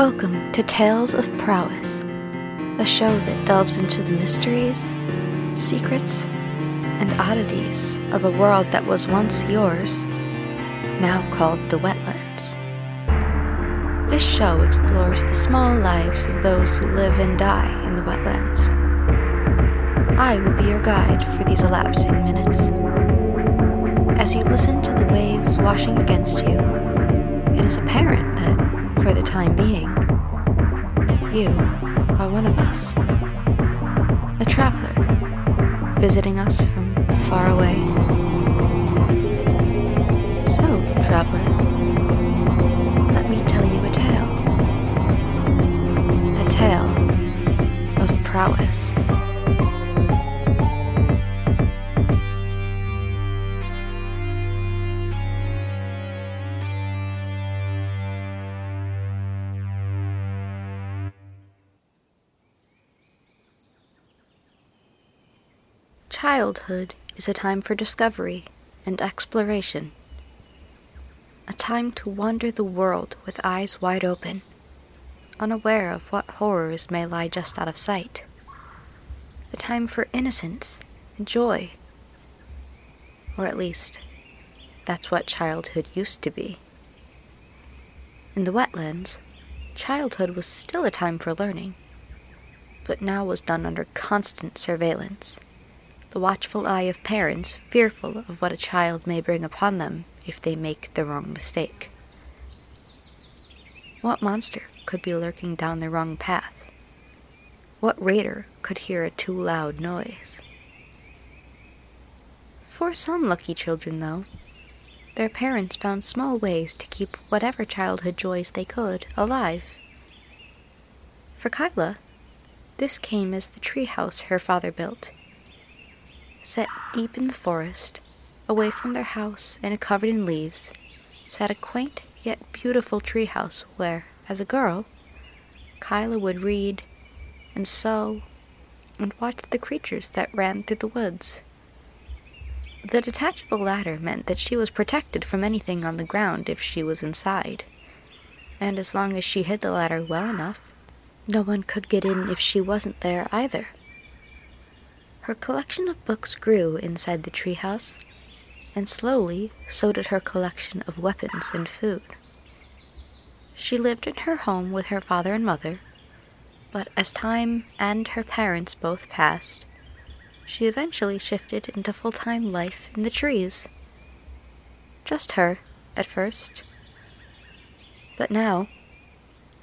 Welcome to Tales of Prowess, a show that delves into the mysteries, secrets, and oddities of a world that was once yours, now called the Wetlands. This show explores the small lives of those who live and die in the wetlands. I will be your guide for these elapsing minutes. As you listen to the waves washing against you, it is apparent that for the time being, you are one of us. A traveler, visiting us from far away. Childhood is a time for discovery and exploration. A time to wander the world with eyes wide open, unaware of what horrors may lie just out of sight. A time for innocence and joy. Or at least, that's what childhood used to be. In the wetlands, childhood was still a time for learning, but now was done under constant surveillance the watchful eye of parents fearful of what a child may bring upon them if they make the wrong mistake. What monster could be lurking down the wrong path? What raider could hear a too loud noise? For some lucky children, though, their parents found small ways to keep whatever childhood joys they could alive. For Kyla, this came as the treehouse her father built set deep in the forest, away from their house and covered in leaves, sat a quaint yet beautiful tree house where, as a girl, Kyla would read and sew and watch the creatures that ran through the woods. The detachable ladder meant that she was protected from anything on the ground if she was inside, and as long as she hid the ladder well enough, no one could get in if she wasn't there either. Her collection of books grew inside the treehouse, and slowly so did her collection of weapons and food. She lived in her home with her father and mother, but as time and her parents both passed, she eventually shifted into full time life in the trees. Just her, at first. But now,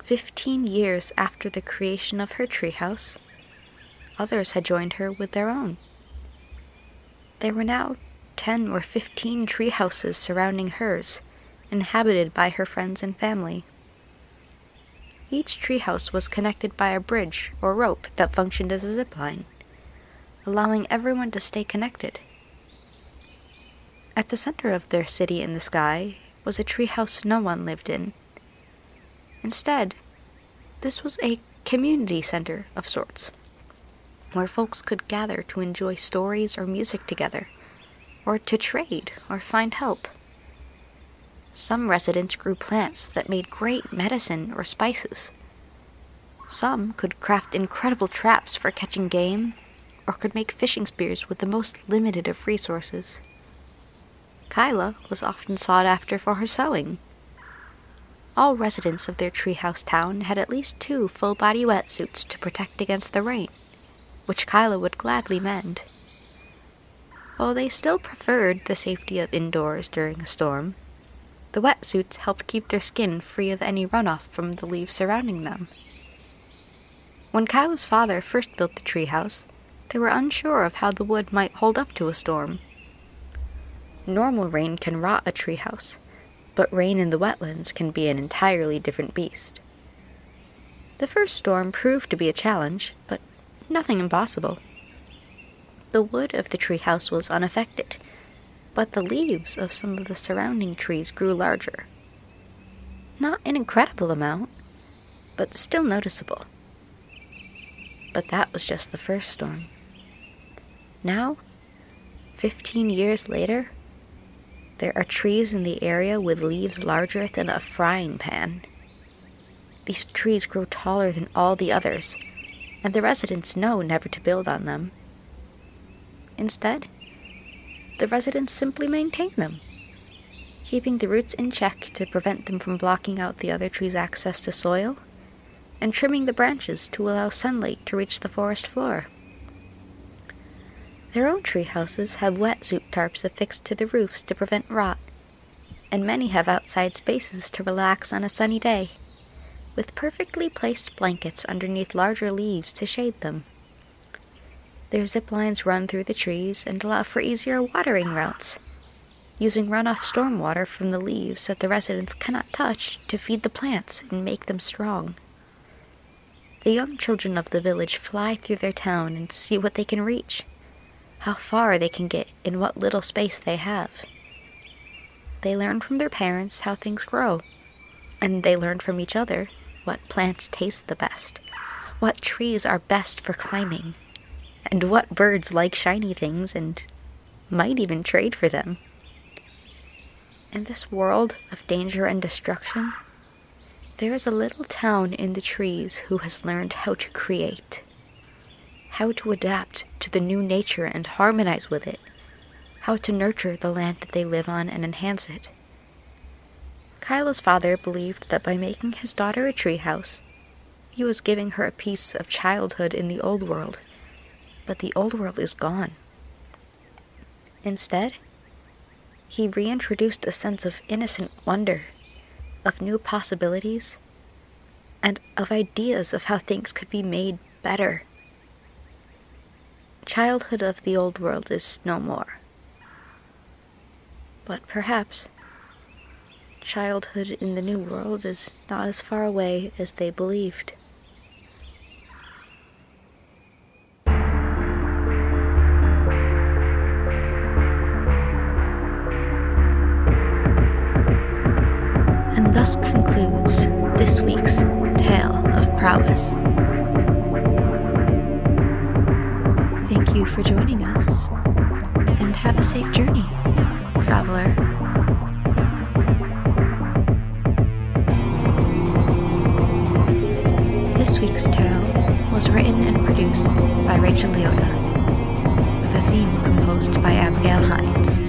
fifteen years after the creation of her treehouse, others had joined her with their own. There were now ten or fifteen tree houses surrounding hers, inhabited by her friends and family. Each treehouse was connected by a bridge or rope that functioned as a zip line, allowing everyone to stay connected. At the center of their city in the sky was a treehouse no one lived in. Instead, this was a community center of sorts where folks could gather to enjoy stories or music together, or to trade or find help. Some residents grew plants that made great medicine or spices. Some could craft incredible traps for catching game, or could make fishing spears with the most limited of resources. Kyla was often sought after for her sewing. All residents of their treehouse town had at least two full body wetsuits to protect against the rain, which Kyla would gladly mend. While they still preferred the safety of indoors during a storm, the wetsuits helped keep their skin free of any runoff from the leaves surrounding them. When Kyla's father first built the treehouse, they were unsure of how the wood might hold up to a storm. Normal rain can rot a treehouse, but rain in the wetlands can be an entirely different beast. The first storm proved to be a challenge, but nothing impossible. The wood of the treehouse was unaffected, but the leaves of some of the surrounding trees grew larger. Not an incredible amount, but still noticeable. But that was just the first storm. Now, 15 years later, there are trees in the area with leaves larger than a frying pan. These trees grow taller than all the others, and the residents know never to build on them. Instead, the residents simply maintain them, keeping the roots in check to prevent them from blocking out the other trees' access to soil, and trimming the branches to allow sunlight to reach the forest floor. Their own tree houses have wetsuit tarps affixed to the roofs to prevent rot, and many have outside spaces to relax on a sunny day, with perfectly placed blankets underneath larger leaves to shade them. Their zip lines run through the trees and allow for easier watering routes, using runoff stormwater from the leaves that the residents cannot touch to feed the plants and make them strong. The young children of the village fly through their town and see what they can reach how far they can get in what little space they have. They learn from their parents how things grow, and they learn from each other what plants taste the best, what trees are best for climbing, and what birds like shiny things and might even trade for them. In this world of danger and destruction, there is a little town in the trees who has learned how to create how to adapt to the new nature and harmonize with it, how to nurture the land that they live on and enhance it. Kyla's father believed that by making his daughter a treehouse, he was giving her a piece of childhood in the old world, but the old world is gone. Instead, he reintroduced a sense of innocent wonder, of new possibilities, and of ideas of how things could be made better childhood of the old world is no more. But perhaps childhood in the new world is not as far away as they believed. And thus concludes this week's Tale of Prowess. Thank you for joining us, and have a safe journey, traveler. This week's tale was written and produced by Rachel Leota, with a theme composed by Abigail Hines.